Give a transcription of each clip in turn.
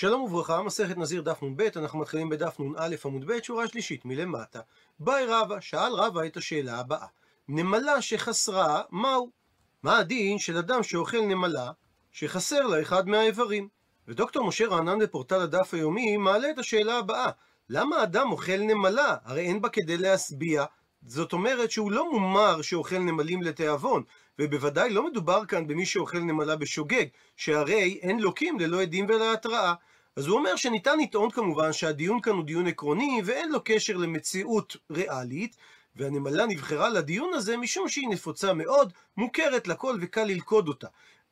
שלום וברכה, מסכת נזיר דף נ"ב, אנחנו מתחילים בדף נ"א עמוד ב', שורה שלישית מלמטה. באי רבא, שאל רבא את השאלה הבאה: נמלה שחסרה, מהו? מה הדין של אדם שאוכל נמלה שחסר לה אחד מהאיברים? ודוקטור משה רענן בפורטל הדף היומי מעלה את השאלה הבאה: למה אדם אוכל נמלה? הרי אין בה כדי להשביע. זאת אומרת שהוא לא מומר שאוכל נמלים לתיאבון, ובוודאי לא מדובר כאן במי שאוכל נמלה בשוגג, שהרי אין לוקים ללא עדים ולהתראה. אז הוא אומר שניתן לטעון כמובן שהדיון כאן הוא דיון עקרוני ואין לו קשר למציאות ריאלית, והנמלה נבחרה לדיון הזה משום שהיא נפוצה מאוד, מוכרת לכל וקל ללכוד אותה.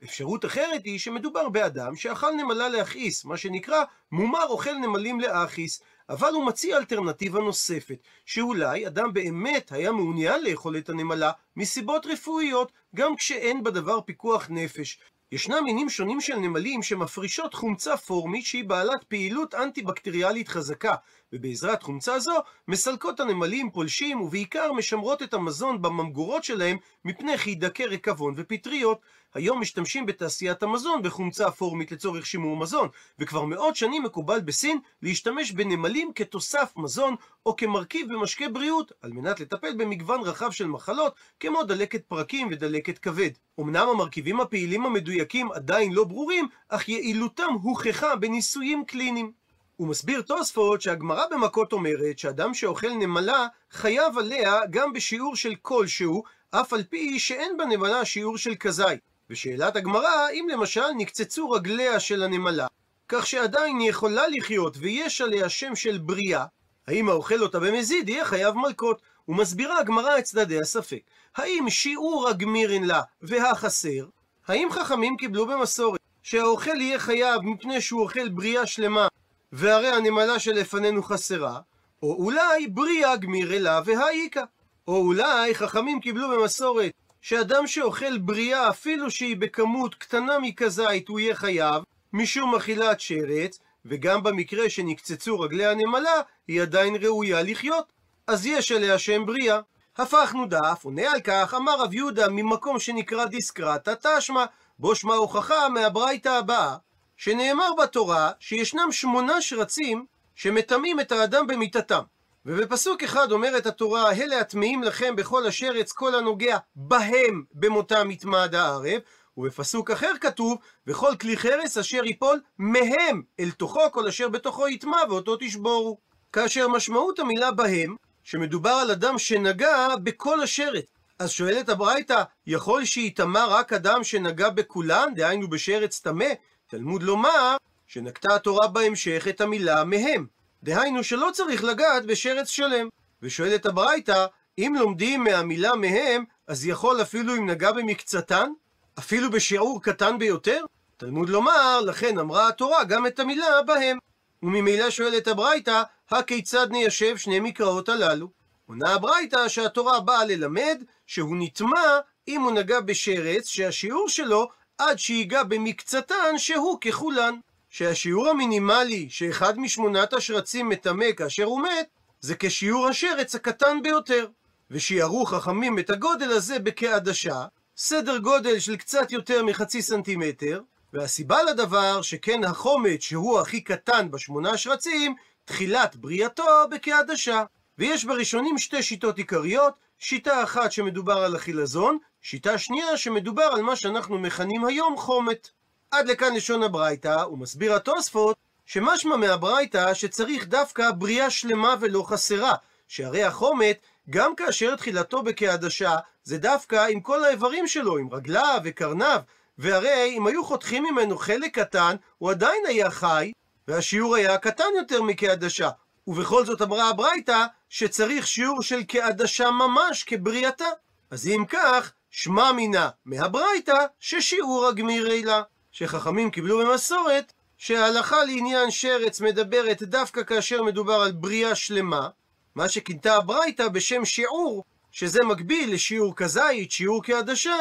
אפשרות אחרת היא שמדובר באדם שאכל נמלה להכעיס, מה שנקרא מומר אוכל נמלים להכעיס, אבל הוא מציע אלטרנטיבה נוספת, שאולי אדם באמת היה מעוניין לאכול את הנמלה מסיבות רפואיות, גם כשאין בדבר פיקוח נפש. ישנם מינים שונים של נמלים שמפרישות חומצה פורמית שהיא בעלת פעילות אנטי-בקטריאלית חזקה, ובעזרת חומצה זו מסלקות הנמלים פולשים ובעיקר משמרות את המזון בממגורות שלהם מפני חידקי ריקבון ופטריות. היום משתמשים בתעשיית המזון בחומצה פורמית לצורך שימור מזון, וכבר מאות שנים מקובל בסין להשתמש בנמלים כתוסף מזון או כמרכיב במשקה בריאות, על מנת לטפל במגוון רחב של מחלות כמו דלקת פרקים ודלקת כבד. אמנם המרכיבים הפעילים המדויקים עדיין לא ברורים, אך יעילותם הוכחה בניסויים קליניים. הוא מסביר תוספות שהגמרא במכות אומרת שאדם שאוכל נמלה חייב עליה גם בשיעור של כלשהו, אף על פי שאין בנמלה שיעור של כזית. ושאלת הגמרא, אם למשל נקצצו רגליה של הנמלה, כך שעדיין היא יכולה לחיות ויש עליה שם של בריאה, האם האוכל אותה במזיד יהיה חייב מלקות? ומסבירה הגמרא את צדדי הספק. האם שיעור הגמירין לה והחסר, האם חכמים קיבלו במסורת שהאוכל יהיה חייב מפני שהוא אוכל בריאה שלמה והרי הנמלה שלפנינו חסרה, או אולי בריאה גמירי לה והאיכא. או אולי חכמים קיבלו במסורת שאדם שאוכל בריאה אפילו שהיא בכמות קטנה מכזית הוא יהיה חייב משום אכילת שרץ וגם במקרה שנקצצו רגלי הנמלה היא עדיין ראויה לחיות. אז יש עליה שם בריאה הפכנו דף, עונה על כך, אמר רב יהודה ממקום שנקרא דיסקרטה תשמע, בו שמע הוכחה מהברייתא הבאה, שנאמר בתורה שישנם שמונה שרצים שמטמאים את האדם במיתתם. ובפסוק אחד אומרת התורה, אלה הטמאים לכם בכל השרץ כל הנוגע בהם במותם יתמד הערב, ובפסוק אחר כתוב, וכל כלי חרס אשר ייפול מהם אל תוכו, כל אשר בתוכו יטמע ואותו תשבורו. כאשר משמעות המילה בהם, שמדובר על אדם שנגע בכל השרץ. אז שואלת הברייתא, יכול שייטמע רק אדם שנגע בכולן, דהיינו בשרץ טמא? תלמוד לומר שנקטה התורה בהמשך את המילה מהם. דהיינו שלא צריך לגעת בשרץ שלם. ושואלת הברייתא, אם לומדים מהמילה מהם, אז יכול אפילו אם נגע במקצתן? אפילו בשיעור קטן ביותר? תלמוד לומר, לכן אמרה התורה גם את המילה בהם. וממילא שואלת הברייתא, הכיצד ניישב שני מקראות הללו? עונה הברייתא שהתורה באה ללמד שהוא נטמע אם הוא נגע בשרץ שהשיעור שלו עד שיגע במקצתן שהוא ככולן. שהשיעור המינימלי שאחד משמונת השרצים מטמא כאשר הוא מת, זה כשיעור השרץ הקטן ביותר. ושיערו חכמים את הגודל הזה בכעדשה, סדר גודל של קצת יותר מחצי סנטימטר, והסיבה לדבר שכן החומץ שהוא הכי קטן בשמונה שרצים, תחילת בריאתו בכעדשה. ויש בראשונים שתי שיטות עיקריות, שיטה אחת שמדובר על החילזון, שיטה שנייה שמדובר על מה שאנחנו מכנים היום חומת. עד לכאן לשון הברייתא, ומסביר התוספות שמשמע מהברייתא שצריך דווקא בריאה שלמה ולא חסרה, שהרי החומת, גם כאשר תחילתו בכעדשה, זה דווקא עם כל האיברים שלו, עם רגליו וקרניו, והרי אם היו חותכים ממנו חלק קטן, הוא עדיין היה חי, והשיעור היה קטן יותר מכעדשה. ובכל זאת אמרה הברייתא שצריך שיעור של כעדשה ממש כבריאתה. אז אם כך, שמע מינה מהברייתא ששיעור הגמירי לה. שחכמים קיבלו במסורת שההלכה לעניין שרץ מדברת דווקא כאשר מדובר על בריאה שלמה, מה שכינתה הברייתא בשם שיעור, שזה מקביל לשיעור כזית, שיעור כעדשה,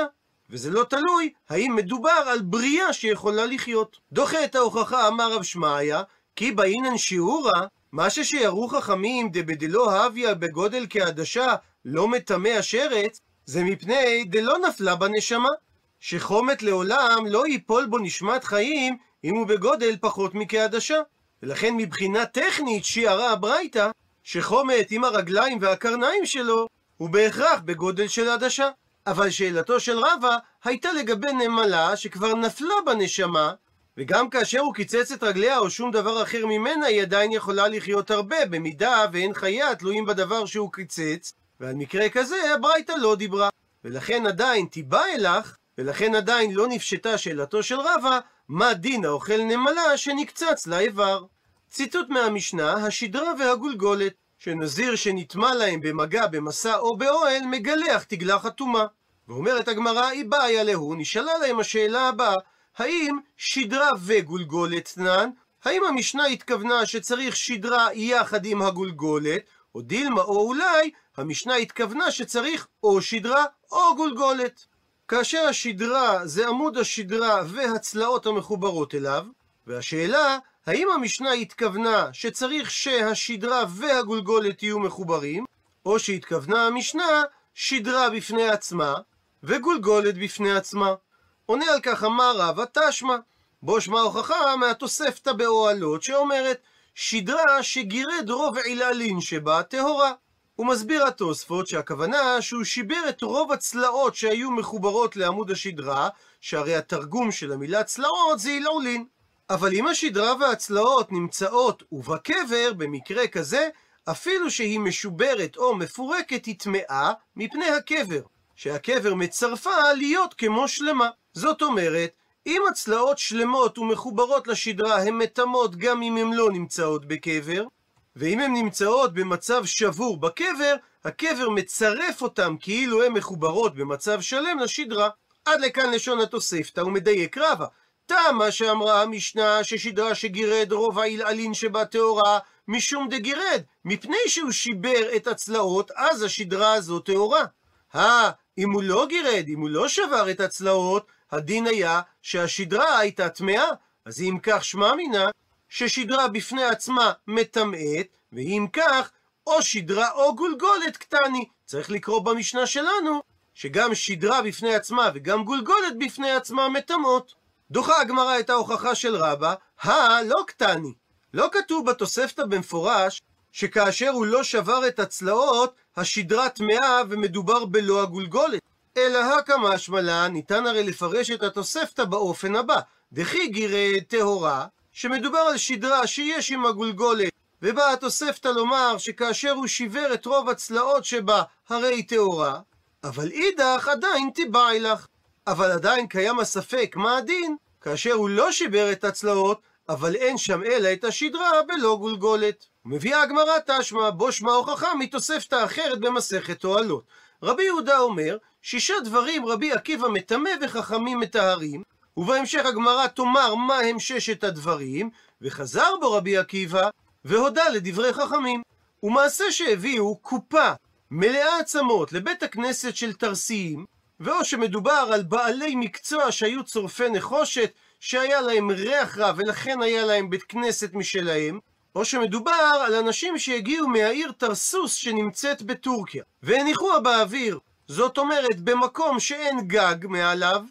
וזה לא תלוי האם מדובר על בריאה שיכולה לחיות. דוחה את ההוכחה אמר רב שמעיה, כי באינן שיעורה, מה ששיערו חכמים דבדלא הביא בגודל כעדשה לא מטמא השרץ, זה מפני דלא נפלה בנשמה. שחומת לעולם לא ייפול בו נשמת חיים אם הוא בגודל פחות מכעדשה. ולכן מבחינה טכנית שיערה הברייתא, שחומת עם הרגליים והקרניים שלו, הוא בהכרח בגודל של עדשה. אבל שאלתו של רבא הייתה לגבי נמלה שכבר נפלה בנשמה, וגם כאשר הוא קיצץ את רגליה או שום דבר אחר ממנה, היא עדיין יכולה לחיות הרבה, במידה ואין חייה תלויים בדבר שהוא קיצץ, ועל מקרה כזה הברייתא לא דיברה. ולכן עדיין תיבא אלך, ולכן עדיין לא נפשטה שאלתו של רבא, מה דין האוכל נמלה שנקצץ לאיבר. ציטוט מהמשנה, השדרה והגולגולת, שנזיר שנטמע להם במגע במסע או באוהל, מגלח תגלח אטומה. ואומרת הגמרא, היא בעיה להוא, נשאלה להם השאלה הבאה, האם שדרה וגולגולת תנן? האם המשנה התכוונה שצריך שדרה יחד עם הגולגולת, או דילמה, או אולי המשנה התכוונה שצריך או שדרה או גולגולת. כאשר השדרה זה עמוד השדרה והצלעות המחוברות אליו, והשאלה, האם המשנה התכוונה שצריך שהשדרה והגולגולת יהיו מחוברים, או שהתכוונה המשנה שדרה בפני עצמה וגולגולת בפני עצמה. עונה על כך אמר רבא תשמע, בו שמע הוכחה מהתוספתא באוהלות שאומרת שדרה שגירד רוב עיללין שבה טהורה. הוא מסביר התוספות שהכוונה שהוא שיבר את רוב הצלעות שהיו מחוברות לעמוד השדרה, שהרי התרגום של המילה צלעות זה עילעולין. אבל אם השדרה והצלעות נמצאות ובקבר, במקרה כזה, אפילו שהיא משוברת או מפורקת, היא טמאה מפני הקבר, שהקבר מצרפה להיות כמו שלמה. זאת אומרת, אם הצלעות שלמות ומחוברות לשדרה הן מטמאות גם אם הן לא נמצאות בקבר, ואם הן נמצאות במצב שבור בקבר, הקבר מצרף אותם כאילו הן מחוברות במצב שלם לשדרה. עד לכאן לשון התוספתא, הוא מדייק רבה. תמה שאמרה המשנה ששדרה שגירד רוב העילעלין שבה טהורה, משום דגירד, מפני שהוא שיבר את הצלעות, אז השדרה הזו טהורה. אה, אם הוא לא גירד, אם הוא לא שבר את הצלעות, הדין היה שהשדרה הייתה טמאה. אז אם כך שמע מינה, ששדרה בפני עצמה מטמאת, ואם כך, או שדרה או גולגולת קטני. צריך לקרוא במשנה שלנו, שגם שדרה בפני עצמה וגם גולגולת בפני עצמה מטמאות. דוחה הגמרא את ההוכחה של רבא, הלא קטני. לא כתוב בתוספתא במפורש שכאשר הוא לא שבר את הצלעות, השדרה טמאה ומדובר בלא הגולגולת. אלא הקא משמע לה, ניתן הרי לפרש את התוספתא באופן הבא: דכי גירד טהורה, שמדובר על שדרה שיש עם הגולגולת, ובאה התוספתא לומר שכאשר הוא שיבר את רוב הצלעות שבה, הרי היא טהורה, אבל אידך עדיין תיבעי לך. אבל עדיין קיים הספק מה הדין, כאשר הוא לא שיבר את הצלעות, אבל אין שם אלא את השדרה בלא גולגולת. מביאה הגמרא תשמע, בו שמע הוכחה מתוספתא אחרת במסכת אוהלות. רבי יהודה אומר, שישה דברים רבי עקיבא מטמא וחכמים מטהרים, ובהמשך הגמרא תאמר מה הם ששת הדברים, וחזר בו רבי עקיבא, והודה לדברי חכמים. ומעשה שהביאו קופה מלאה עצמות לבית הכנסת של תרסיים, ואו שמדובר על בעלי מקצוע שהיו צורפי נחושת, שהיה להם ריח רע ולכן היה להם בית כנסת משלהם, או שמדובר על אנשים שהגיעו מהעיר תרסוס שנמצאת בטורקיה, והניחוה באוויר, זאת אומרת במקום שאין גג מעליו,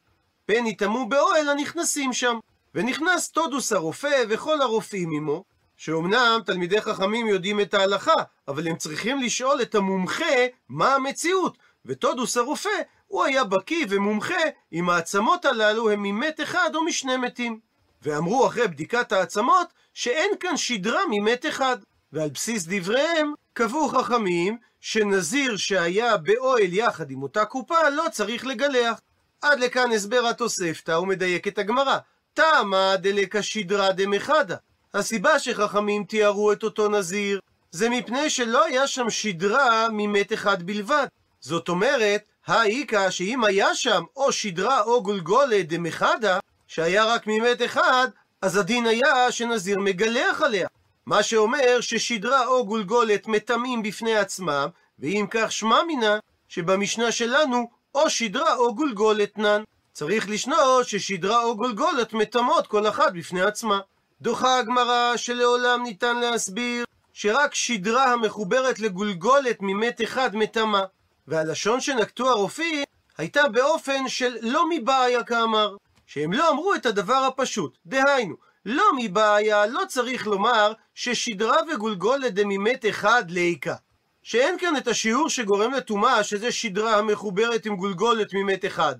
פן יטמאו באוהל הנכנסים שם. ונכנס טודוס הרופא וכל הרופאים עמו, שאומנם תלמידי חכמים יודעים את ההלכה, אבל הם צריכים לשאול את המומחה מה המציאות, וטודוס הרופא הוא היה בקיא ומומחה אם העצמות הללו הם ממת אחד או משני מתים. ואמרו אחרי בדיקת העצמות שאין כאן שדרה ממת אחד. ועל בסיס דבריהם קבעו חכמים שנזיר שהיה באוהל יחד עם אותה קופה לא צריך לגלח. עד לכאן הסבר התוספתא ומדייק את הגמרא. תמה דלקא שדרה דמחדה. הסיבה שחכמים תיארו את אותו נזיר זה מפני שלא היה שם שדרה ממת אחד בלבד. זאת אומרת, האיכא שאם היה שם או שדרה או גולגולת דמחדה, שהיה רק ממת אחד, אז הדין היה שנזיר מגלח עליה. מה שאומר ששדרה או גולגולת מטמאים בפני עצמם, ואם כך שמע מינה, שבמשנה שלנו או שדרה או גולגולת נן. צריך לשנות ששדרה או גולגולת מטמאות כל אחת בפני עצמה. דוחה הגמרא שלעולם ניתן להסביר שרק שדרה המחוברת לגולגולת ממת אחד מטמא. והלשון שנקטו הרופאים הייתה באופן של לא מבעיה כאמר, שהם לא אמרו את הדבר הפשוט, דהיינו, לא מבעיה, לא צריך לומר ששדרה וגולגולת דמימת אחד ליקה. שאין כאן את השיעור שגורם לטומאה, שזה שדרה המחוברת עם גולגולת ממת אחד.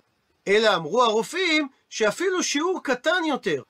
אלא אמרו הרופאים שאפילו שיעור קטן יותר,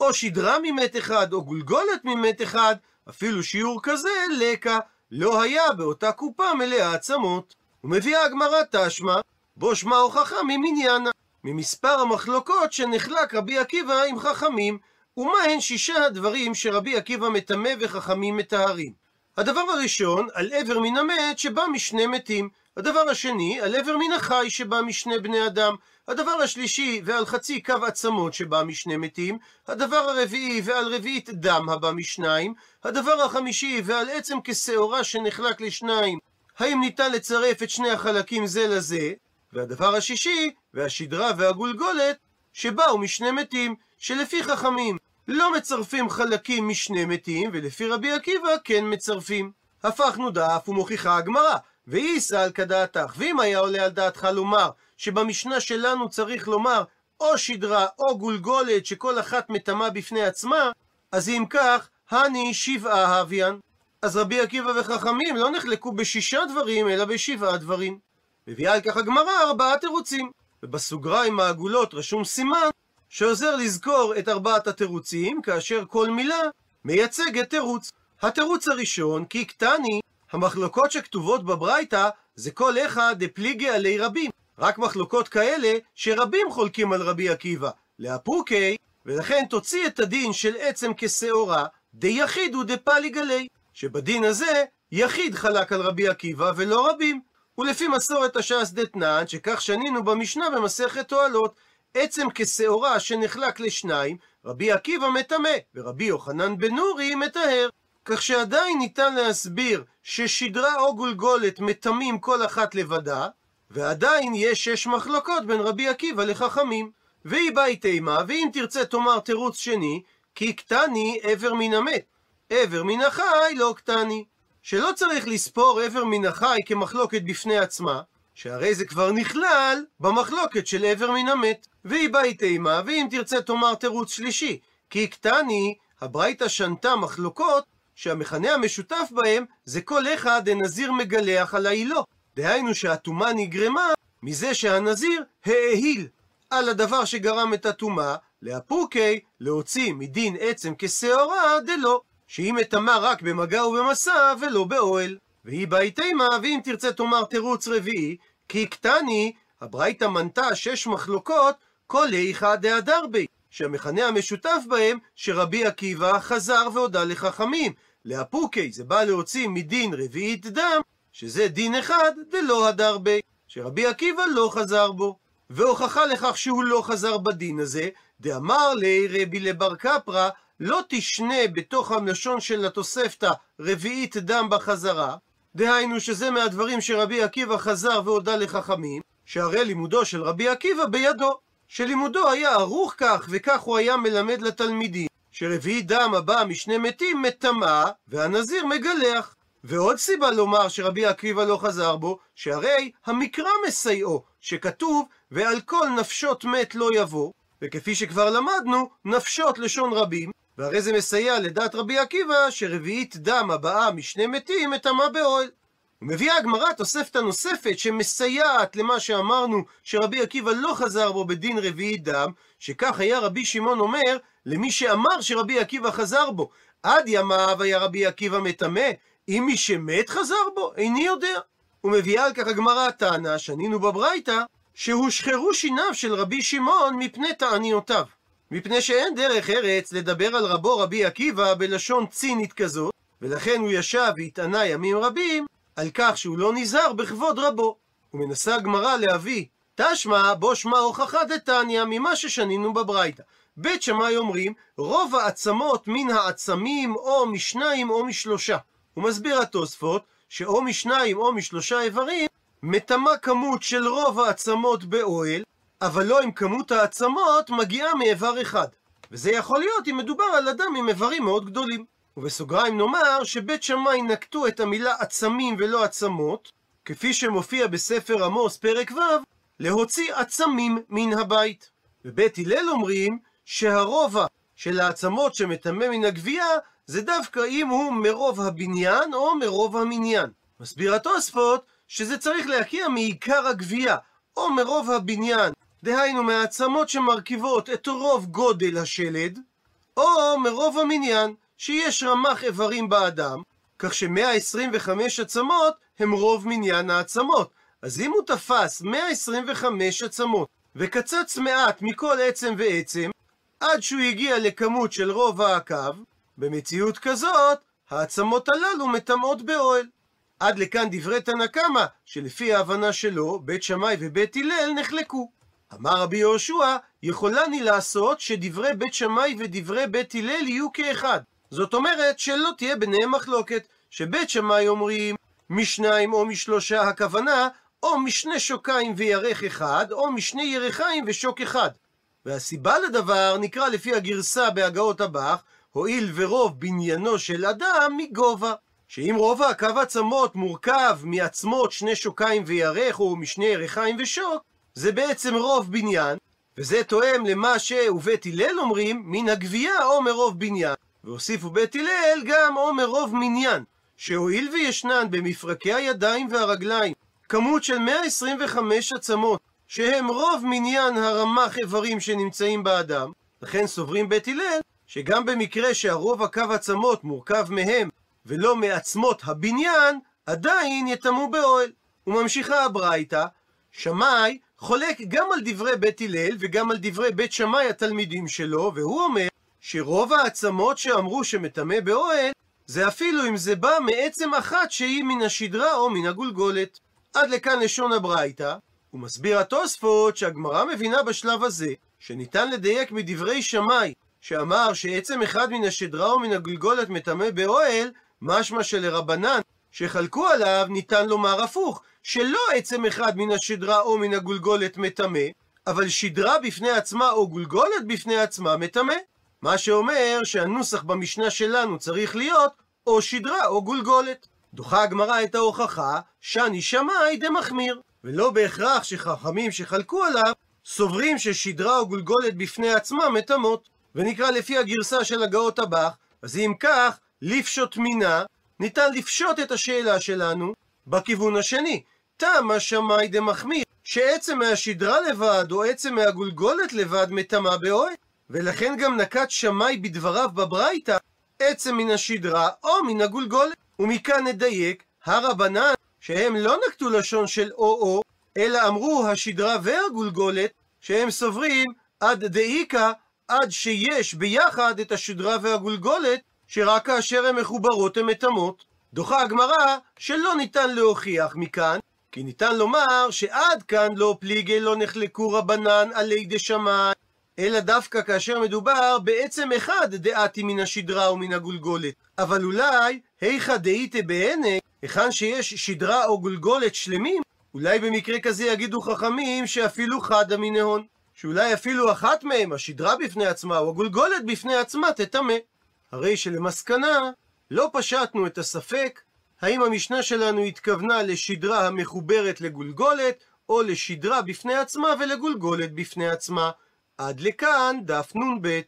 או שדרה ממת אחד או גולגולת ממת אחד, אפילו שיעור כזה, לקה, לא היה באותה קופה מלאה עצמות. ומביאה הגמרא תשמע, בו שמע הוכחה ממניינה, ממספר המחלוקות שנחלק רבי עקיבא עם חכמים, ומה הן שישה הדברים שרבי עקיבא מטמא וחכמים מטהרים. הדבר הראשון, על עבר מן המת שבא משני מתים. הדבר השני, על עבר מן החי שבא משני בני אדם. הדבר השלישי, ועל חצי קו עצמות שבא משני מתים. הדבר הרביעי, ועל רביעית דם הבא משניים. הדבר החמישי, ועל עצם כשעורה שנחלק לשניים. האם ניתן לצרף את שני החלקים זה לזה? והדבר השישי, והשדרה והגולגולת, שבאו משני מתים, שלפי חכמים לא מצרפים חלקים משני מתים, ולפי רבי עקיבא כן מצרפים. הפכנו דף ומוכיחה הגמרא, ואיסא על כדעתך, ואם היה עולה על דעתך לומר שבמשנה שלנו צריך לומר או שדרה או גולגולת שכל אחת מטמאה בפני עצמה, אז אם כך, הני שבעה הוויין. אז רבי עקיבא וחכמים לא נחלקו בשישה דברים, אלא בשבעה דברים. מביאה על כך הגמרא ארבעה תירוצים. ובסוגריים העגולות רשום סימן שעוזר לזכור את ארבעת התירוצים, כאשר כל מילה מייצגת תירוץ. התירוץ הראשון, כי קטני, המחלוקות שכתובות בברייתא זה כל אחד דפליגי עלי רבים. רק מחלוקות כאלה שרבים חולקים על רבי עקיבא. לאפוקי, ולכן תוציא את הדין של עצם כשעורה, דיחיד הוא דפליג עלי. שבדין הזה, יחיד חלק על רבי עקיבא ולא רבים. ולפי מסורת הש"ס דתנן, שכך שנינו במשנה במסכת תועלות, עצם כשעורה שנחלק לשניים, רבי עקיבא מטמא, ורבי יוחנן בן נורי מטהר. כך שעדיין ניתן להסביר ששדרה או גולגולת מטמאים כל אחת לבדה, ועדיין יש שש מחלוקות בין רבי עקיבא לחכמים. והיא באי תימה, ואם תרצה תאמר תירוץ שני, כי קטני עבר מן המת, עבר מן החי לא קטני. שלא צריך לספור עבר מן החי כמחלוקת בפני עצמה, שהרי זה כבר נכלל במחלוקת של עבר מן המת. והיא באי תימה, ואם תרצה תאמר תירוץ שלישי, כי קטני, הברייתא שנתה מחלוקות שהמכנה המשותף בהם זה כל אחד דנזיר מגלח על העילו. דהיינו שהטומאה נגרמה מזה שהנזיר האהיל על הדבר שגרם את הטומאה, לאפוקי להוציא מדין עצם כשעורה דלא, שהיא מטמאה רק במגע ובמסע ולא באוהל. והיא באי תימה, ואם תרצה תאמר תירוץ רביעי, כי קטני, הברייתא מנתה שש מחלוקות, כל איכא דהדר בי, שהמכנה המשותף בהם שרבי עקיבא חזר והודה לחכמים. לאפוקי זה בא להוציא מדין רביעית דם, שזה דין אחד דלא הדר בי, שרבי עקיבא לא חזר בו. והוכחה לכך שהוא לא חזר בדין הזה, דאמר לי רבי לבר קפרא, לא תשנה בתוך הלשון של התוספתא רביעית דם בחזרה, דהיינו שזה מהדברים שרבי עקיבא חזר והודה לחכמים, שהרי לימודו של רבי עקיבא בידו, שלימודו היה ערוך כך וכך הוא היה מלמד לתלמידים, שרביעית דם הבא משני מתים מטמאה והנזיר מגלח. ועוד סיבה לומר שרבי עקיבא לא חזר בו, שהרי המקרא מסייעו, שכתוב ועל כל נפשות מת לא יבוא, וכפי שכבר למדנו, נפשות לשון רבים, והרי זה מסייע לדעת רבי עקיבא שרביעית דם הבאה משני מתים מטמאה באוהל. ומביאה הגמרא תוספתא נוספת שמסייעת למה שאמרנו שרבי עקיבא לא חזר בו בדין רביעית דם, שכך היה רבי שמעון אומר למי שאמר שרבי עקיבא חזר בו. עד ימיו היה רבי עקיבא מטמא, אם מי שמת חזר בו, איני יודע. ומביאה על כך הגמרא טענה, שנינו בברייתא, שהושחרו שיניו של רבי שמעון מפני תעניותיו. מפני שאין דרך ארץ לדבר על רבו רבי עקיבא בלשון צינית כזאת, ולכן הוא ישב והתענה ימים רבים על כך שהוא לא נזהר בכבוד רבו. ומנסה הגמרא להביא תשמע בו שמע הוכחה דתניא ממה ששנינו בברייתא. בית שמאי אומרים רוב העצמות מן העצמים או משניים או משלושה. הוא מסביר התוספות שאו משניים או משלושה איברים מטמא כמות של רוב העצמות באוהל, אבל לא אם כמות העצמות מגיעה מאיבר אחד. וזה יכול להיות אם מדובר על אדם עם איברים מאוד גדולים. ובסוגריים נאמר שבית שמאי נקטו את המילה עצמים ולא עצמות, כפי שמופיע בספר עמוס פרק ו', להוציא עצמים מן הבית. ובית הלל אומרים שהרובע של העצמות שמטמא מן הגבייה זה דווקא אם הוא מרוב הבניין או מרוב המניין. מסביר התוספות שזה צריך להקיע מעיקר הגבייה, או מרוב הבניין, דהיינו מהעצמות שמרכיבות את רוב גודל השלד, או מרוב המניין, שיש רמ"ח איברים באדם, כך ש-125 עצמות הם רוב מניין העצמות. אז אם הוא תפס 125 עצמות וקצץ מעט מכל עצם ועצם, עד שהוא הגיע לכמות של רוב העקב, במציאות כזאת, העצמות הללו מטמאות באוהל. עד לכאן דברי תנא קמא, שלפי ההבנה שלו, בית שמאי ובית הלל נחלקו. אמר רבי יהושע, יכולני לעשות שדברי בית שמאי ודברי בית הלל יהיו כאחד. זאת אומרת שלא תהיה ביניהם מחלוקת, שבית שמאי אומרים משניים או משלושה הכוונה, או משני שוקיים וירך אחד, או משני ירחיים ושוק אחד. והסיבה לדבר נקרא לפי הגרסה בהגאות הבח, הואיל ורוב בניינו של אדם מגובה. שאם רוב הקו עצמות מורכב מעצמות שני שוקיים וירך, או משני ירחיים ושוק, זה בעצם רוב בניין, וזה תואם למה שבית הלל אומרים, מן הגבייה או מרוב בניין. והוסיפו בית הלל גם או מרוב מניין, שהואיל וישנן במפרקי הידיים והרגליים כמות של 125 עצמות, שהם רוב מניין הרמ"ח איברים שנמצאים באדם, לכן סוברים בית הלל שגם במקרה שהרוב הקו עצמות מורכב מהם ולא מעצמות הבניין, עדיין יטמאו באוהל. וממשיכה הברייתא, שמאי חולק גם על דברי בית הלל וגם על דברי בית שמאי התלמידים שלו, והוא אומר שרוב העצמות שאמרו שמטמא באוהל, זה אפילו אם זה בא מעצם אחת שהיא מן השדרה או מן הגולגולת. עד לכאן לשון הברייתא, ומסביר התוספות שהגמרא מבינה בשלב הזה, שניתן לדייק מדברי שמאי, שאמר שעצם אחד מן השדרה או מן הגולגולת מטמא באוהל, משמע שלרבנן שחלקו עליו ניתן לומר הפוך, שלא עצם אחד מן השדרה או מן הגולגולת מטמא, אבל שדרה בפני עצמה או גולגולת בפני עצמה מטמא. מה שאומר שהנוסח במשנה שלנו צריך להיות או שדרה או גולגולת. דוחה הגמרא את ההוכחה, שאני שמאי דמחמיר. ולא בהכרח שחכמים שחלקו עליו, סוברים ששדרה או גולגולת בפני עצמה מטמאות. ונקרא לפי הגרסה של הגאות הבח, אז אם כך, לפשוט מינה, ניתן לפשוט את השאלה שלנו בכיוון השני. תמה שמאי דמחמיר, שעצם מהשדרה לבד, או עצם מהגולגולת לבד, מטמא באוהל. ולכן גם נקט שמאי בדבריו בברייתא, עצם מן השדרה או מן הגולגולת. ומכאן נדייק, הרבנן, שהם לא נקטו לשון של או-או, אלא אמרו השדרה והגולגולת, שהם סוברים עד דאיקה, עד שיש ביחד את השדרה והגולגולת, שרק כאשר הן מחוברות הן מטמאות. דוחה הגמרא שלא ניתן להוכיח מכאן, כי ניתן לומר שעד כאן לא פליגי לא נחלקו רבנן עלי דשמיא, אלא דווקא כאשר מדובר בעצם אחד דעתי מן השדרה ומן הגולגולת. אבל אולי, היכא דאיתא בענק, היכן שיש שדרה או גולגולת שלמים, אולי במקרה כזה יגידו חכמים שאפילו חדא מינהון. שאולי אפילו אחת מהם, השדרה בפני עצמה או הגולגולת בפני עצמה, תטמא. הרי שלמסקנה, לא פשטנו את הספק האם המשנה שלנו התכוונה לשדרה המחוברת לגולגולת, או לשדרה בפני עצמה ולגולגולת בפני עצמה. עד לכאן דף נ"ב.